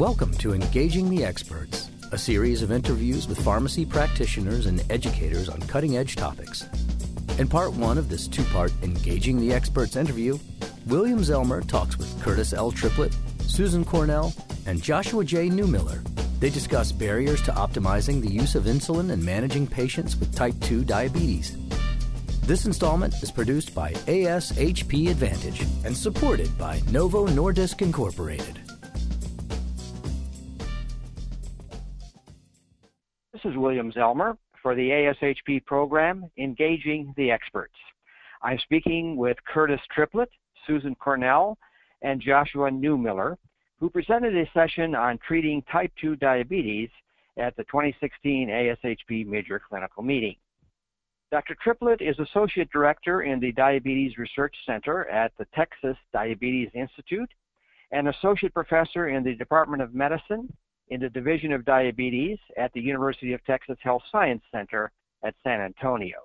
Welcome to Engaging the Experts, a series of interviews with pharmacy practitioners and educators on cutting edge topics. In part one of this two part Engaging the Experts interview, William Zellmer talks with Curtis L. Triplitt, Susan Cornell, and Joshua J. Neumiller. They discuss barriers to optimizing the use of insulin and managing patients with type 2 diabetes. This installment is produced by ASHP Advantage and supported by Novo Nordisk Incorporated. This is William Zellmer for the ASHP program, Engaging the Experts. I'm speaking with Curtis Triplitt, Susan Cornell, and Joshua Neumiller, who presented a session on treating type 2 diabetes at the 2016 ASHP Midyear Clinical Meeting. Dr. Triplitt is Associate Director in the Diabetes Research Center at the Texas Diabetes Institute and Associate Professor in the Department of Medicine in the Division of Diabetes at the University of Texas Health Science Center at San Antonio.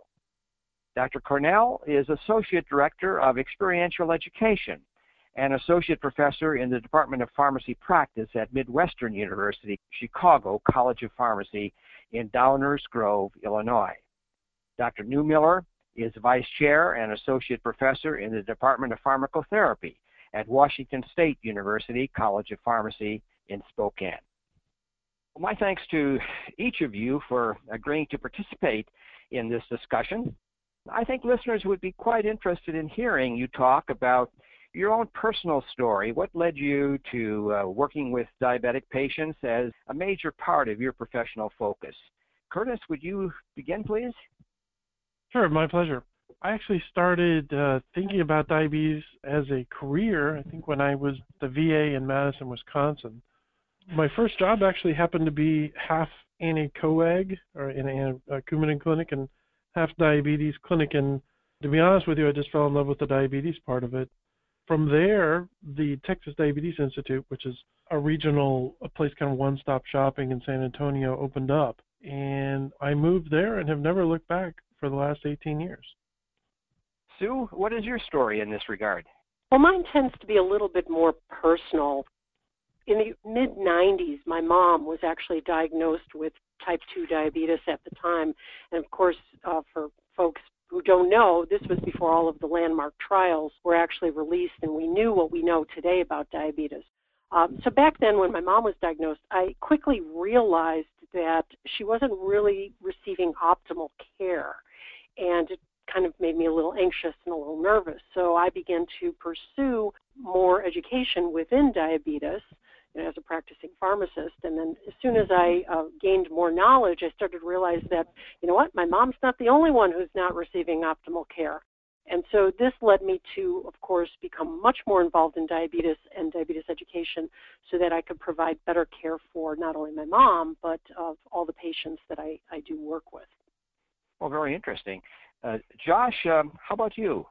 Dr. Cornell is Associate Director of Experiential Education and Associate Professor in the Department of Pharmacy Practice at Midwestern University, Chicago College of Pharmacy in Downers Grove, Illinois. Dr. Neumiller is Vice Chair and Associate Professor in the Department of Pharmacotherapy at Washington State University College of Pharmacy in Spokane. My thanks to each of you for agreeing to participate in this discussion. I think listeners would be quite interested in hearing you talk about your own personal story. What led you to uh, working with diabetic patients as a major part of your professional focus? Curtis, would you begin, please? Sure, my pleasure. I actually started uh, thinking about diabetes as a career, I think, when I was the VA in Madison, Wisconsin. My first job actually happened to be half anti-coag or in a, a Coumadin clinic and half diabetes clinic. And to be honest with you, I just fell in love with the diabetes part of it. From there, the Texas Diabetes Institute, which is a regional, a place kind of one-stop shopping in San Antonio, opened up, and I moved there and have never looked back for the last 18 years. Sue, what is your story in this regard? Well, mine tends to be a little bit more personal. In the mid 90s, my mom was actually diagnosed with type 2 diabetes at the time. And of course, uh, for folks who don't know, this was before all of the landmark trials were actually released and we knew what we know today about diabetes. Um, so back then, when my mom was diagnosed, I quickly realized that she wasn't really receiving optimal care and it kind of made me a little anxious and a little nervous. So I began to pursue more education within diabetes you know, as a practicing pharmacist. And then as soon as I uh, gained more knowledge, I started to realize that, you know what, my mom's not the only one who's not receiving optimal care. And so this led me to, of course, become much more involved in diabetes and diabetes education so that I could provide better care for not only my mom, but of all the patients that I, I do work with. Well, very interesting. Uh, Josh, um, how about you?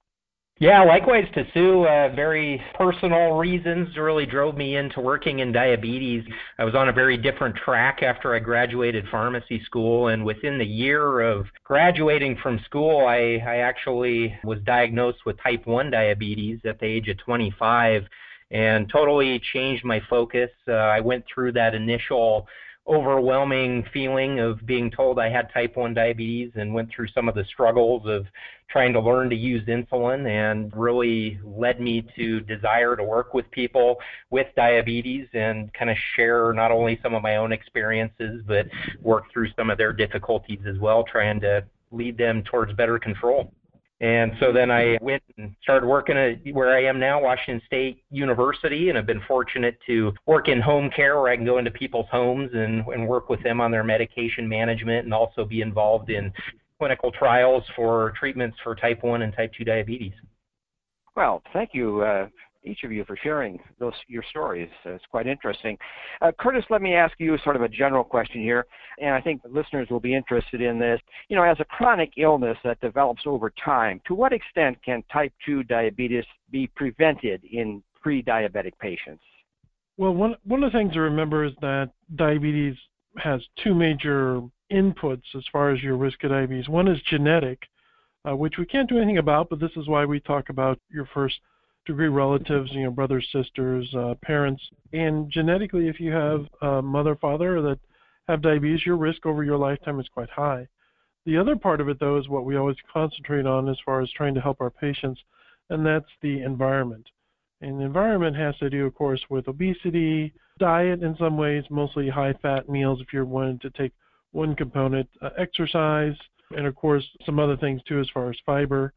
Yeah, likewise to Sue. Uh, very personal reasons really drove me into working in diabetes. I was on a very different track after I graduated pharmacy school, and within the year of graduating from school, I, I actually was diagnosed with type 1 diabetes at the age of 25 and totally changed my focus. Uh, I went through that initial overwhelming feeling of being told I had type 1 diabetes and went through some of the struggles of trying to learn to use insulin and really led me to desire to work with people with diabetes and kind of share not only some of my own experiences but work through some of their difficulties as well trying to lead them towards better control. And so then I went and started working at where I am now, Washington State University, and I've been fortunate to work in home care where I can go into people's homes and, and work with them on their medication management and also be involved in clinical trials for treatments for type 1 and type 2 diabetes. Well, thank you, uh, each of you for sharing those your stories. It's quite interesting. Uh, Curtis, let me ask you sort of a general question here, and I think listeners will be interested in this. You know, as a chronic illness that develops over time, to what extent can type 2 diabetes be prevented in pre-diabetic patients? Well, one one of the things to remember is that diabetes has two major inputs as far as your risk of diabetes. One is genetic, uh, which we can't do anything about, but this is why we talk about your first degree relatives, you know, brothers, sisters, uh, parents, and genetically, if you have a mother, father that have diabetes, your risk over your lifetime is quite high. The other part of it, though, is what we always concentrate on as far as trying to help our patients, and that's the environment. And the environment has to do, of course, with obesity, diet in some ways, mostly high fat meals if you're wanting to take one component, uh, exercise, and of course, some other things too as far as fiber.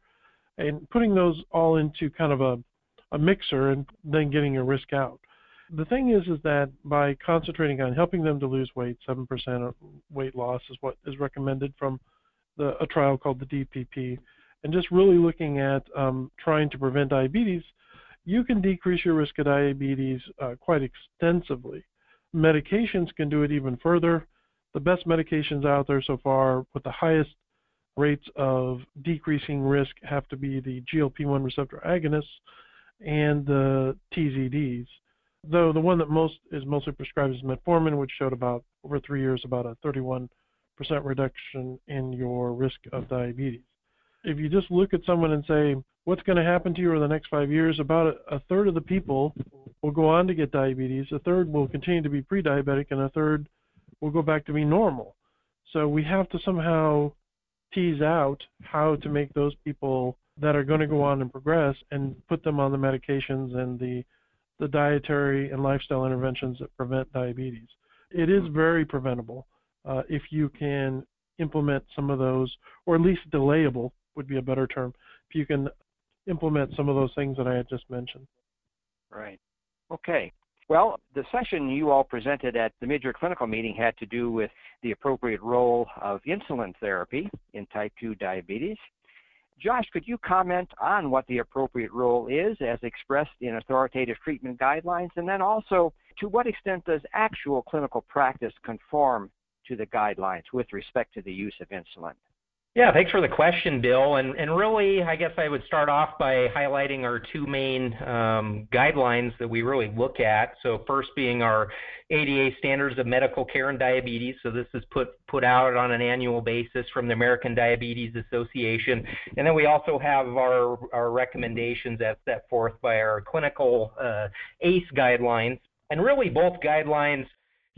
And putting those all into kind of a, a mixer and then getting a risk out. The thing is, is that by concentrating on helping them to lose weight, 7% of weight loss is what is recommended from the, a trial called the DPP, and just really looking at um, trying to prevent diabetes, you can decrease your risk of diabetes uh, quite extensively. Medications can do it even further. The best medications out there so far with the highest rates of decreasing risk have to be the GLP-1 receptor agonists and the TZDs. Though the one that most is mostly prescribed is metformin, which showed about over three years about a 31% reduction in your risk of diabetes. If you just look at someone and say, what's going to happen to you over the next five years, about a, a third of the people will go on to get diabetes, a third will continue to be pre-diabetic, and a third will go back to be normal. So we have to somehow tease out how to make those people that are going to go on and progress and put them on the medications and the the dietary and lifestyle interventions that prevent diabetes. It is very preventable uh, if you can implement some of those, or at least delayable would be a better term. If you can implement some of those things that I had just mentioned. Right. Okay. Well, the session you all presented at the mid-year clinical meeting had to do with the appropriate role of insulin therapy in type 2 diabetes. Josh, could you comment on what the appropriate role is as expressed in authoritative treatment guidelines? And then also, to what extent does actual clinical practice conform to the guidelines with respect to the use of insulin? Yeah, thanks for the question, Bill. And, and really, I guess I would start off by highlighting our two main um, guidelines that we really look at. So, first being our ADA Standards of Medical Care and Diabetes. So, this is put, put out on an annual basis from the American Diabetes Association. And then we also have our, our recommendations as set forth by our clinical uh, ACE guidelines. And really, both guidelines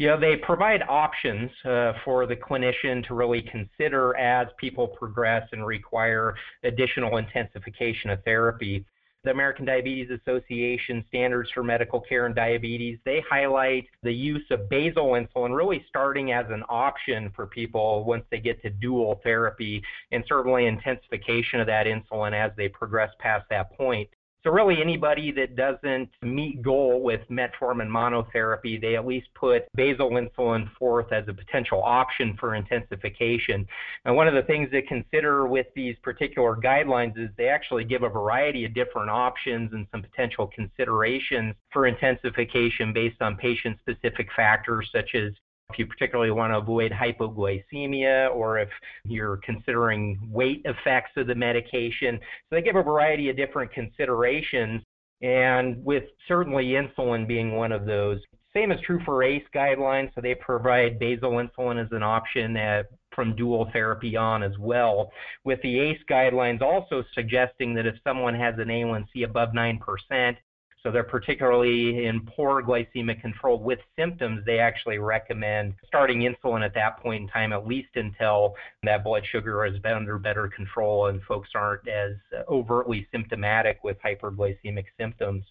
you know, they provide options uh, for the clinician to really consider as people progress and require additional intensification of therapy. The American Diabetes Association Standards for Medical Care and Diabetes, they highlight the use of basal insulin really starting as an option for people once they get to dual therapy and certainly intensification of that insulin as they progress past that point. So really anybody that doesn't meet goal with metformin monotherapy, they at least put basal insulin forth as a potential option for intensification. And one of the things to consider with these particular guidelines is they actually give a variety of different options and some potential considerations for intensification based on patient specific factors such as if you particularly want to avoid hypoglycemia or if you're considering weight effects of the medication. So they give a variety of different considerations, and with certainly insulin being one of those. Same is true for ACE guidelines, so they provide basal insulin as an option at, from dual therapy on as well. With the ACE guidelines also suggesting that if someone has an A1C above 9%, so they're particularly in poor glycemic control with symptoms. They actually recommend starting insulin at that point in time, at least until that blood sugar is under better control and folks aren't as overtly symptomatic with hyperglycemic symptoms.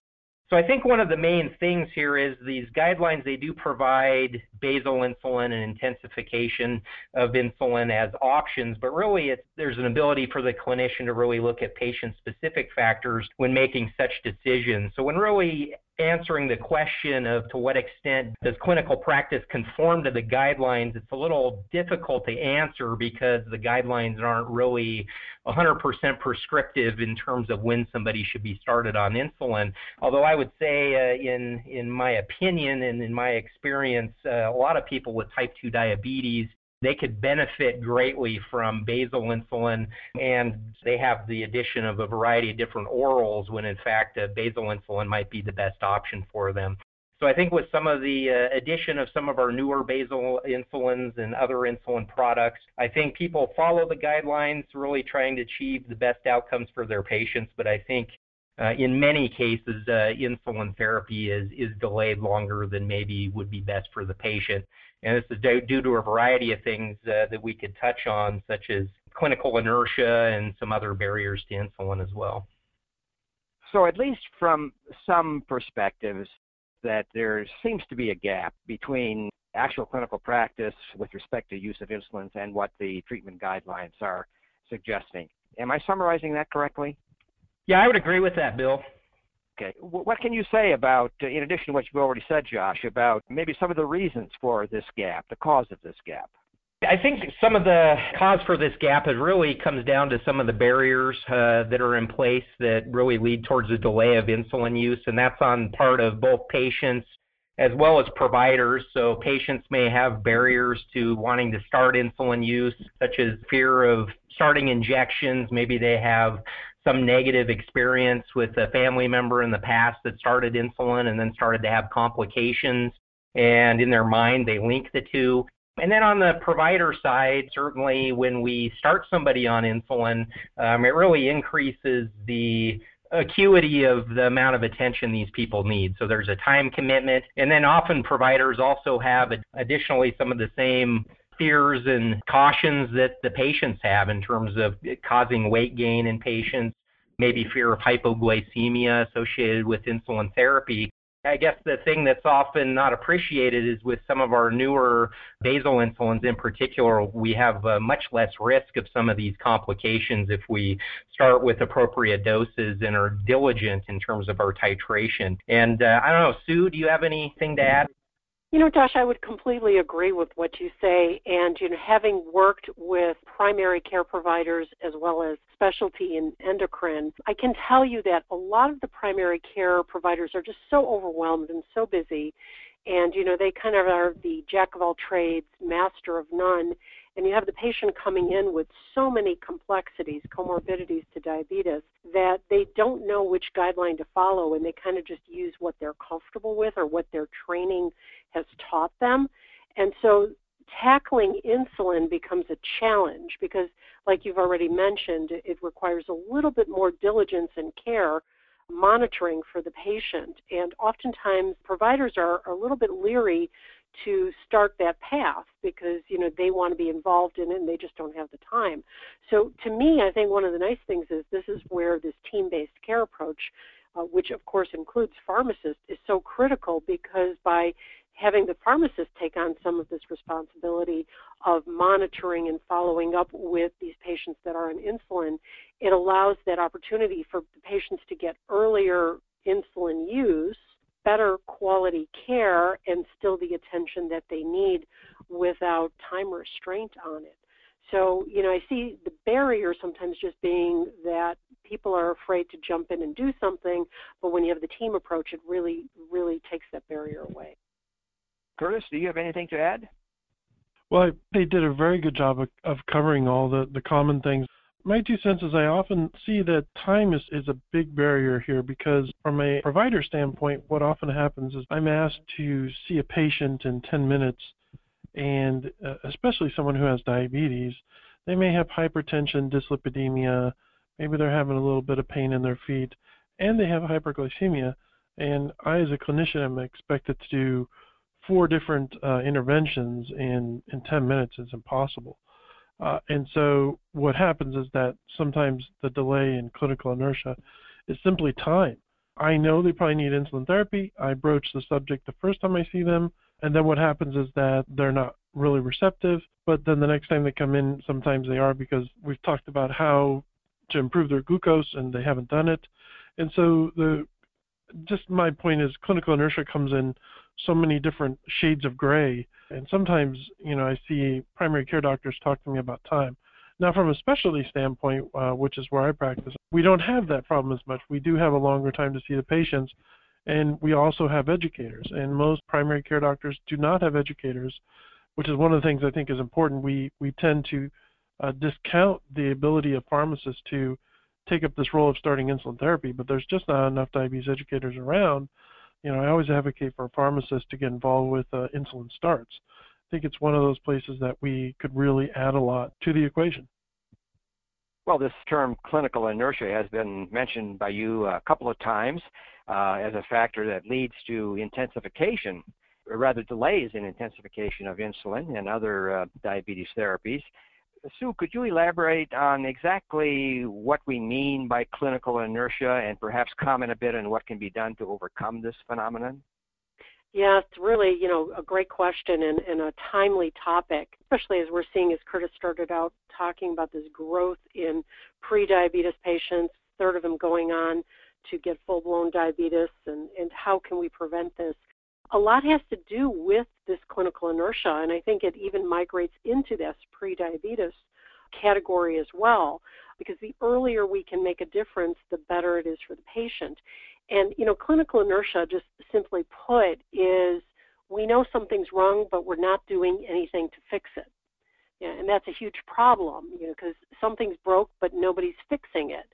So I think one of the main things here is these guidelines, they do provide basal insulin and intensification of insulin as options, but really there's an ability for the clinician to really look at patient-specific factors when making such decisions. So when really answering the question of to what extent does clinical practice conform to the guidelines, it's a little difficult to answer because the guidelines aren't really 100% prescriptive in terms of when somebody should be started on insulin. Although I would say, uh, in in my opinion and in my experience, uh, a lot of people with type 2 diabetes they could benefit greatly from basal insulin, and they have the addition of a variety of different orals when in fact basal insulin might be the best option for them. So I think with some of the uh, addition of some of our newer basal insulins and other insulin products, I think people follow the guidelines, really trying to achieve the best outcomes for their patients. But I think uh, in many cases, uh, insulin therapy is, is delayed longer than maybe would be best for the patient. And this is due to a variety of things uh, that we could touch on, such as clinical inertia and some other barriers to insulin as well. So, at least from some perspectives, that there seems to be a gap between actual clinical practice with respect to use of insulins and what the treatment guidelines are suggesting. Am I summarizing that correctly? Yeah, I would agree with that, Bill. Okay. What can you say about, uh, in addition to what you've already said, Josh, about maybe some of the reasons for this gap, the cause of this gap? I think some of the cause for this gap is really comes down to some of the barriers uh, that are in place that really lead towards a delay of insulin use, and that's on part of both patients as well as providers. So patients may have barriers to wanting to start insulin use, such as fear of starting injections. Maybe they have some negative experience with a family member in the past that started insulin and then started to have complications. And in their mind, they link the two. And then on the provider side, certainly when we start somebody on insulin, um, it really increases the acuity of the amount of attention these people need. So there's a time commitment. And then often providers also have additionally some of the same fears and cautions that the patients have in terms of causing weight gain in patients, maybe fear of hypoglycemia associated with insulin therapy. I guess the thing that's often not appreciated is with some of our newer basal insulins in particular, we have uh, much less risk of some of these complications if we start with appropriate doses and are diligent in terms of our titration. And uh, I don't know, Sue, do you have anything to add? You know, Josh, I would completely agree with what you say. And, you know, having worked with primary care providers as well as specialty in endocrine, I can tell you that a lot of the primary care providers are just so overwhelmed and so busy. And, you know, they kind of are the jack of all trades, master of none and you have the patient coming in with so many complexities, comorbidities to diabetes, that they don't know which guideline to follow and they kind of just use what they're comfortable with or what their training has taught them. And so tackling insulin becomes a challenge because, like you've already mentioned, it requires a little bit more diligence and care monitoring for the patient. And oftentimes, providers are, a little bit leery to start that path because you know they want to be involved in it and they just don't have the time. So to me, I think one of the nice things is this is where this team-based care approach, uh, which of course includes pharmacists, is so critical because by having the pharmacist take on some of this responsibility of monitoring and following up with these patients that are on insulin, it allows that opportunity for the patients to get earlier insulin use better quality care and still the attention that they need without time restraint on it. So, you know, I see the barrier sometimes just being that people are afraid to jump in and do something, but when you have the team approach, it really, really takes that barrier away. Curtis, do you have anything to add? Well, they did a very good job of, of covering all the, the common things my two cents is I often see that time is, is a big barrier here because from a provider standpoint, what often happens is I'm asked to see a patient in 10 minutes and uh, especially someone who has diabetes, they may have hypertension, dyslipidemia, maybe they're having a little bit of pain in their feet, and they have hyperglycemia. And I, as a clinician, am expected to do four different uh, interventions in, in 10 minutes. It's impossible. Uh, and so what happens is that sometimes the delay in clinical inertia is simply time. I know they probably need insulin therapy. I broach the subject the first time I see them, and then what happens is that they're not really receptive. But then the next time they come in, sometimes they are because we've talked about how to improve their glucose and they haven't done it. And so the just my point is clinical inertia comes in so many different shades of gray. And sometimes, you know, I see primary care doctors talk to me about time. Now, from a specialty standpoint, uh, which is where I practice, we don't have that problem as much. We do have a longer time to see the patients, and we also have educators. And most primary care doctors do not have educators, which is one of the things I think is important. We we tend to uh, discount the ability of pharmacists to take up this role of starting insulin therapy, but there's just not enough diabetes educators around you know, I always advocate for pharmacists to get involved with uh, insulin starts. I think it's one of those places that we could really add a lot to the equation. Well, this term clinical inertia has been mentioned by you a couple of times uh, as a factor that leads to intensification, or rather delays in intensification of insulin and other uh, diabetes therapies. Sue, could you elaborate on exactly what we mean by clinical inertia and perhaps comment a bit on what can be done to overcome this phenomenon? Yeah, it's really, you know, a great question and, and a timely topic, especially as we're seeing, as Curtis started out talking about this growth in pre-diabetes patients, third of them going on to get full-blown diabetes, and, and how can we prevent this? A lot has to do with this clinical inertia, and I think it even migrates into this pre-diabetes category as well, because the earlier we can make a difference, the better it is for the patient. And, you know, clinical inertia, just simply put, is we know something's wrong, but we're not doing anything to fix it. Yeah, and that's a huge problem, you know, because something's broke, but nobody's fixing it.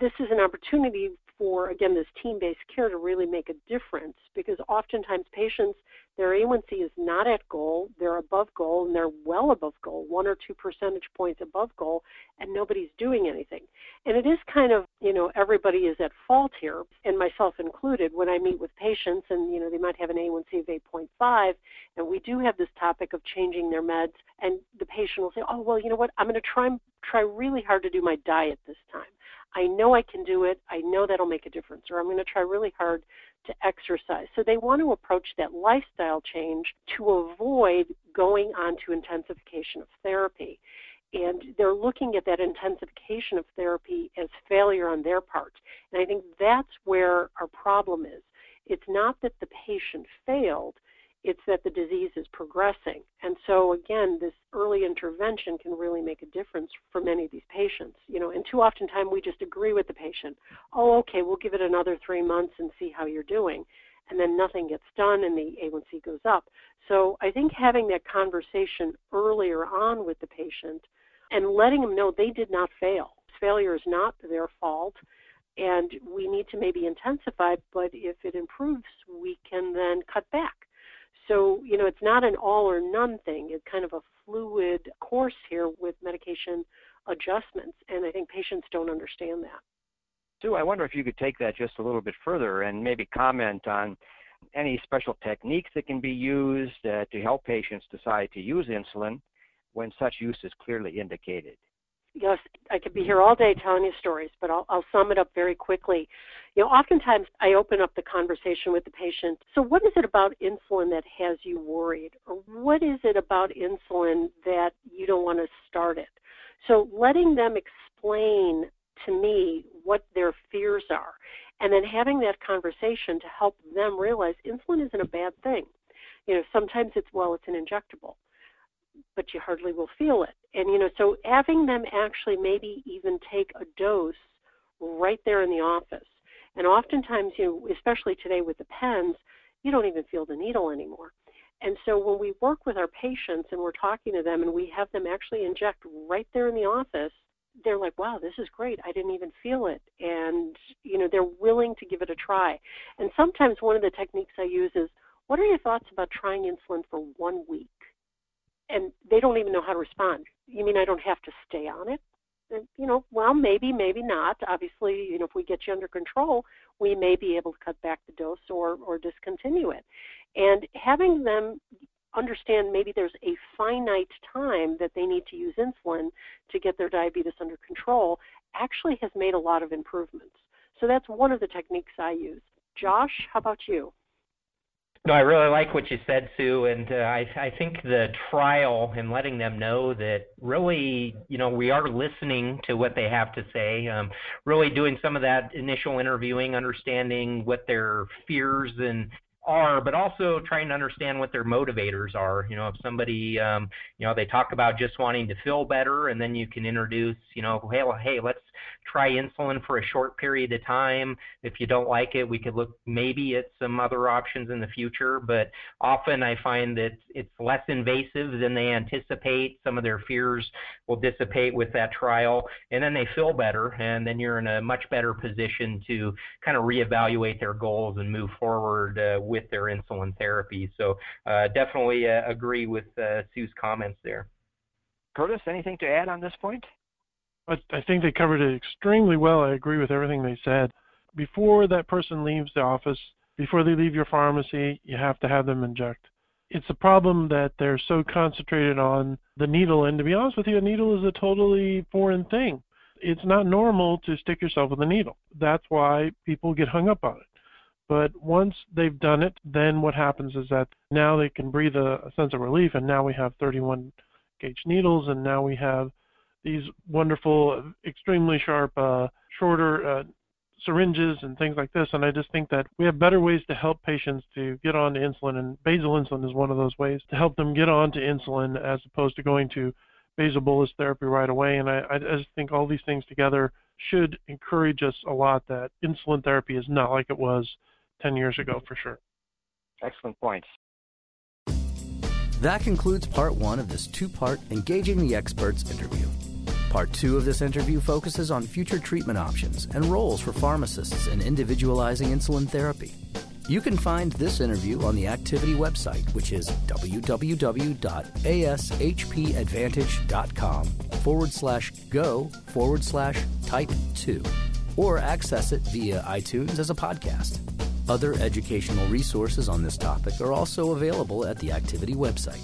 This is an opportunity for, again, this team based care to really make a difference because oftentimes patients, their A1C is not at goal, they're above goal, and they're well above goal, one or two percentage points above goal, and nobody's doing anything. And it is kind of, you know, everybody is at fault here, and myself included, when I meet with patients and, you know, they might have an A1C of 8.5, and we do have this topic of changing their meds, and the patient will say, oh, well, you know what, I'm going to try, try really hard to do my diet this time. I know I can do it. I know that'll make a difference. Or I'm going to try really hard to exercise. So they want to approach that lifestyle change to avoid going on to intensification of therapy. And they're looking at that intensification of therapy as failure on their part. And I think that's where our problem is. It's not that the patient failed, it's that the disease is progressing. And so again, this early intervention can really make a difference for many of these patients. You know, and too often time we just agree with the patient. Oh, okay, we'll give it another three months and see how you're doing. And then nothing gets done and the A1C goes up. So I think having that conversation earlier on with the patient and letting them know they did not fail. Failure is not their fault and we need to maybe intensify, but if it improves, we can then cut back. So, you know, it's not an all or none thing. It's kind of a fluid course here with medication adjustments, and I think patients don't understand that. Sue, I wonder if you could take that just a little bit further and maybe comment on any special techniques that can be used uh, to help patients decide to use insulin when such use is clearly indicated yes, I could be here all day telling you stories, but I'll, I'll sum it up very quickly. You know, oftentimes I open up the conversation with the patient. So, what is it about insulin that has you worried, or what is it about insulin that you don't want to start it? So, letting them explain to me what their fears are, and then having that conversation to help them realize insulin isn't a bad thing. You know, sometimes it's well, it's an injectable but you hardly will feel it. And you know, so having them actually maybe even take a dose right there in the office. And oftentimes, you know, especially today with the pens, you don't even feel the needle anymore. And so when we work with our patients and we're talking to them and we have them actually inject right there in the office, they're like, wow, this is great. I didn't even feel it. And, you know, they're willing to give it a try. And sometimes one of the techniques I use is, what are your thoughts about trying insulin for one week? and they don't even know how to respond. You mean I don't have to stay on it? You know, well, maybe, maybe not. Obviously, you know, if we get you under control, we may be able to cut back the dose or or discontinue it. And having them understand maybe there's a finite time that they need to use insulin to get their diabetes under control actually has made a lot of improvements. So that's one of the techniques I use. Josh, how about you? No, I really like what you said, Sue, and uh, I, I think the trial and letting them know that really, you know, we are listening to what they have to say. Um, really doing some of that initial interviewing, understanding what their fears and are, but also trying to understand what their motivators are. You know, if somebody, um, you know, they talk about just wanting to feel better, and then you can introduce, you know, hey, well, hey, let's try insulin for a short period of time. If you don't like it, we could look maybe at some other options in the future. But often I find that it's less invasive than they anticipate. Some of their fears will dissipate with that trial, and then they feel better, and then you're in a much better position to kind of reevaluate their goals and move forward uh, with their insulin therapy. So uh, definitely uh, agree with uh, Sue's comments there. Curtis, anything to add on this point? I, I think they covered it extremely well. I agree with everything they said. Before that person leaves the office, before they leave your pharmacy, you have to have them inject. It's a problem that they're so concentrated on the needle, and to be honest with you, a needle is a totally foreign thing. It's not normal to stick yourself with a needle. That's why people get hung up on it. But once they've done it, then what happens is that now they can breathe a, a sense of relief, and now we have 31 gauge needles, and now we have these wonderful, extremely sharp, uh, shorter uh, syringes and things like this. And I just think that we have better ways to help patients to get on to insulin, and basal insulin is one of those ways to help them get on to insulin as opposed to going to basal bolus therapy right away. And I, I just think all these things together should encourage us a lot that insulin therapy is not like it was 10 years ago for sure. Excellent points. That concludes part one of this two part Engaging the Experts interview. Part two of this interview focuses on future treatment options and roles for pharmacists in individualizing insulin therapy. You can find this interview on the Activity website, which is www.ashpadvantage.com forward slash go forward slash type 2, or access it via iTunes as a podcast. Other educational resources on this topic are also available at the Activity website.